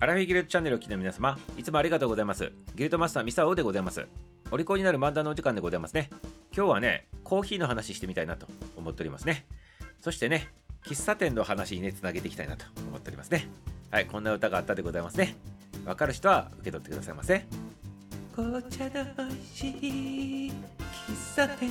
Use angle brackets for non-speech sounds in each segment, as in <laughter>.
アラフィギルドチャンネルを聞きの皆様、いつもありがとうございます。ギルドマスターミサオでございます。お利口になる漫談のお時間でございますね。今日はね、コーヒーの話してみたいなと思っておりますね。そしてね、喫茶店の話にね、つなげていきたいなと思っておりますね。はい、こんな歌があったでございますね。わかる人は受け取ってくださいませ。紅茶の美味しい喫茶店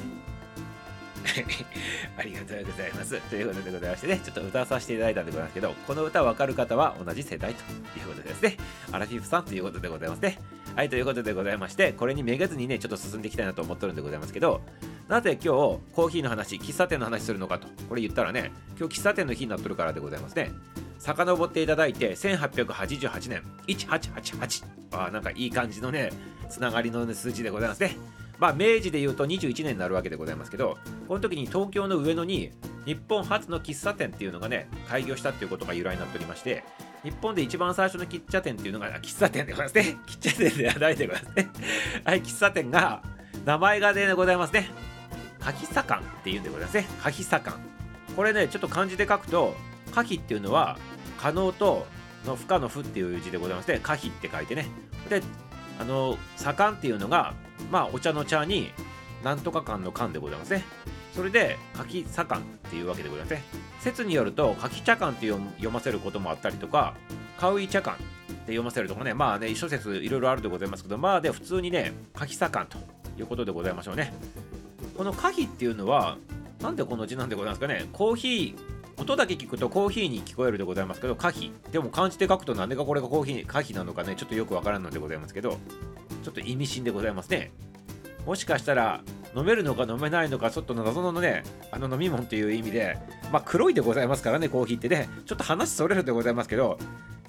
ありがとうございます。ということでございましてね、ちょっと歌わさせていただいたんでございますけど、この歌わかる方は同じ世代ということですね。アラフィフさんということでございますね。はい、ということでございまして、これにめげずにね、ちょっと進んでいきたいなと思ってるんでございますけど、なぜ今日コーヒーの話、喫茶店の話するのかと、これ言ったらね、今日喫茶店の日になっとるからでございますね。遡っていただいて、1888年、1888。ああ、なんかいい感じのね、つながりの、ね、数字でございますね。まあ、明治でいうと21年になるわけでございますけど、この時に東京の上野に日本初の喫茶店っていうのがね、開業したっていうことが由来になっておりまして、日本で一番最初の喫茶店っていうのが、喫茶店でございますね。喫茶店ではないでございますね。はい、喫茶店が、名前がでございますね。柿茶館っていうんでございますね。柿茶館。これね、ちょっと漢字で書くと、柿っていうのは、可能との不可の不っていう字でございまして、可否って書いてね。で、あの、茶館っていうのが、まあ、お茶の茶に、なんとか館の館でございますね。それで、柿茶館っていうわけでございますね。説によると、柿茶館って読ませることもあったりとか、カウイ茶館って読ませるとかね、まあね、一諸説いろいろあるでございますけど、まあで、普通にね、柿茶館ということでございましょうね。この可否っていうのは、なんでこの字なんでございますかね？コーヒー、音だけ聞くとコーヒーに聞こえるでございますけど、可否。でも漢字で書くとなんでかこれがコーヒー、可否なのかね、ちょっとよくわからんのでございますけど、ちょっと意味深でございますね。もしかしたら、飲めるのか飲めないのか、ちょっと謎のね、あの飲み物という意味で、まあ黒いでございますからね、コーヒーってね、ちょっと話それるでございますけど、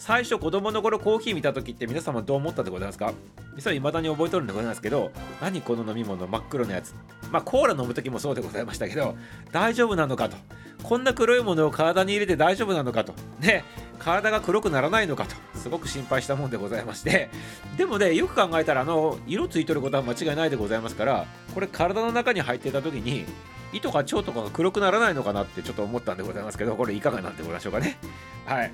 最初子供の頃コーヒー見た時って皆様どう思ったでございますか？実は未だに覚えとるんでございますけど、何この飲み物真っ黒なやつ。まあコーラ飲む時もそうでございましたけど、大丈夫なのかと。こんな黒いものを体に入れて大丈夫なのかと。ね、体が黒くならないのかと。すごく心配したもんでございまして。でもね、よく考えたら、あの、色ついとることは間違いないでございますから、これ体の中に入ってた時に、胃とか腸とかが黒くならないのかなってちょっと思ったんでございますけど、これいかがなんでございましょうかね。はい。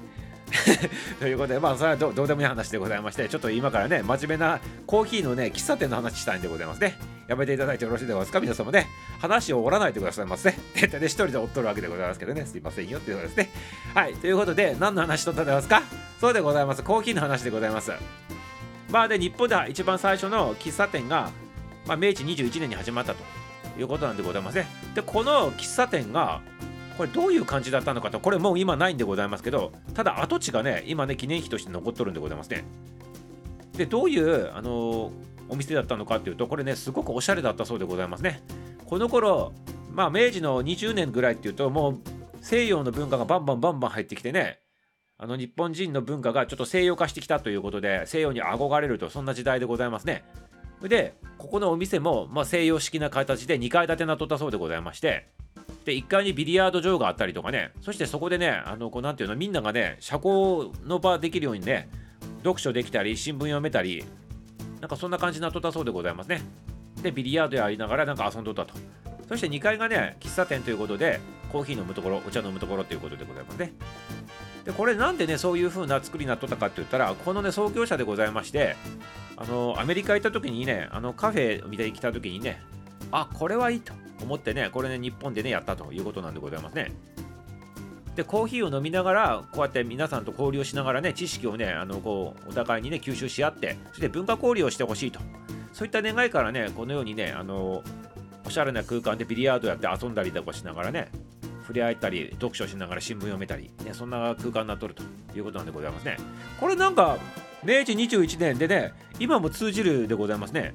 <laughs> ということで、まあ、それはどうでもいい話でございまして、ちょっと今からね、真面目なコーヒーのね、喫茶店の話したいんでございますね。やめていただいてよろしいでございますか？皆様ね。話を折らないでくださいませ。で、で、一人で折っとるわけでございますけどね、すいませんよっていうことですね。はい、ということで、何の話とったでますか？そうでございます。コーヒーの話でございます。まあ、で、日本では一番最初の喫茶店が、まあ、明治21年に始まったということなんでございますね。で、この喫茶店が、これどういう感じだったのかと、これもう今ないんでございますけど、ただ跡地がね、今ね、記念碑として残っとるんでございますね。で、どういう、あのー、お店だったのかっていうと、これね、すごくおしゃれだったそうでございますね。この頃、まあ、明治の20年ぐらいっていうと、もう西洋の文化がバンバンバンバン入ってきてね、あの日本人の文化がちょっと西洋化してきたということで、西洋に憧れると、そんな時代でございますね。で、ここのお店も、まあ、西洋式な形で2階建てなっとったそうでございまして、で、1階にビリヤード場があったりとかね、そしてそこでね、あの、こう、なんていうの、みんながね、社交の場できるようにね、読書できたり、新聞読めたり、なんかそんな感じになっとったそうでございますね。で、ビリヤードやりながらなんか遊んどったと。そして2階がね、喫茶店ということで、コーヒー飲むところ、お茶飲むところということでございますね。で、これなんでね、そういう風な作りになっとったかって言ったら、このね、創業者でございまして、あの、アメリカ行った時にね、あの、カフェみたいに来た時にね、あ、これはいいと思ってね、これね、日本でね、やったということなんでございますね。で、コーヒーを飲みながら、こうやって皆さんと交流しながらね、知識をね、あの、こう、お互いにね、吸収し合って、そして文化交流をしてほしいと。そういった願いからね、このようにね、あの、おしゃれな空間でビリヤードやって遊んだりとかしながらね、触れ合えたり、読書しながら新聞読めたり、ね、そんな空間になっとるということなんでございますね。これなんか、明治21年でね、今も通じるでございますね。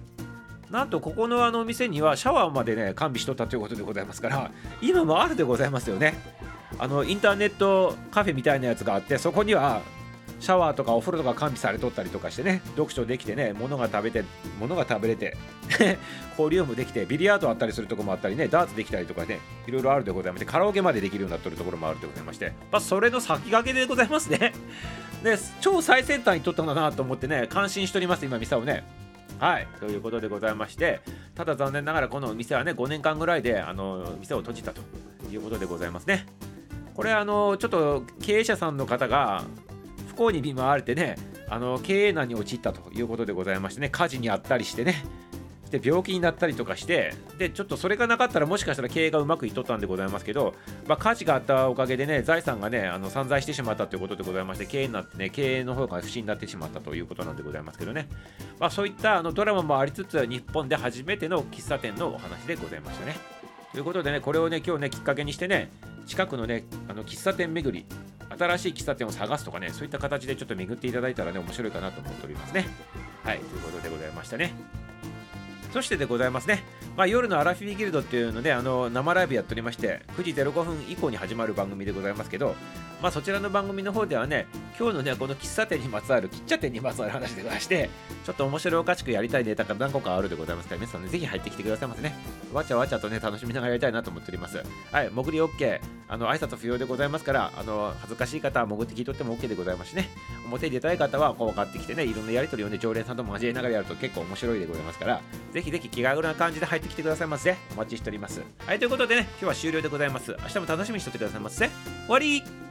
なんとここのあの店にはシャワーまでね完備しとったということでございますから今もあるでございますよね。あのインターネットカフェみたいなやつがあってそこにはシャワーとかお風呂とか完備されとったりとかしてね読書できてね物が食べて物が食べれて <laughs> 交流もできてビリヤードあったりするとこもあったりねダーツできたりとかねいろいろあるでございましてカラオケまでできるようになってるところもあるでございまして。まあそれの先駆けでございますね。で <laughs> 超最先端にとったんだなと思ってね感心しております今ミサをね。はい、ということでございまして、ただ残念ながらこのお店はね、5年間ぐらいであの店を閉じたということでございますね。これ、あのちょっと経営者さんの方が不幸に見舞われてね、あの経営難に陥ったということでございましてね火事にあったりしてねで病気になったりとかしてでちょっとそれがなかったらもしかしたら経営がうまくいっとったんでございますけど、まあ、火事があったおかげでね財産がねあの散財してしまったということでございまして経営になってね経営の方が不振になってしまったということなんでございますけどね、まあ、そういったあのドラマもありつつ日本で初めての喫茶店のお話でございましたね。ということでねこれをね今日ねきっかけにしてね近くのねあの喫茶店巡り新しい喫茶店を探すとかねそういった形でちょっと巡っていただいたらね面白いかなと思っておりますね。はいということでございましたね。そしてでございますね、まあ、夜のアラフィビギルドっていうのであの生ライブやっておりまして9時05分以降に始まる番組でございますけど、まあ、そちらの番組の方ではね今日のねこの喫茶店にまつわる喫茶店にまつわる話でございましてちょっと面白おかしくやりたいネタが何個かあるでございますから皆さんねぜひ入ってきてくださいませね。わちゃわちゃとね楽しみながらやりたいなと思っております。はい潜り OK あの挨拶不要でございますからあの恥ずかしい方は潜って聞いとっても OK でございますしね。表に出たい方はこう分かってきてねいろんなやり取りをね常連さんとも交えながらやると結構面白いでございますからぜひぜひ気軽な感じで入ってきてくださいませ。お待ちしております。はいということでね今日は終了でございます。明日も楽しみにしておいてくださいませ。終わり。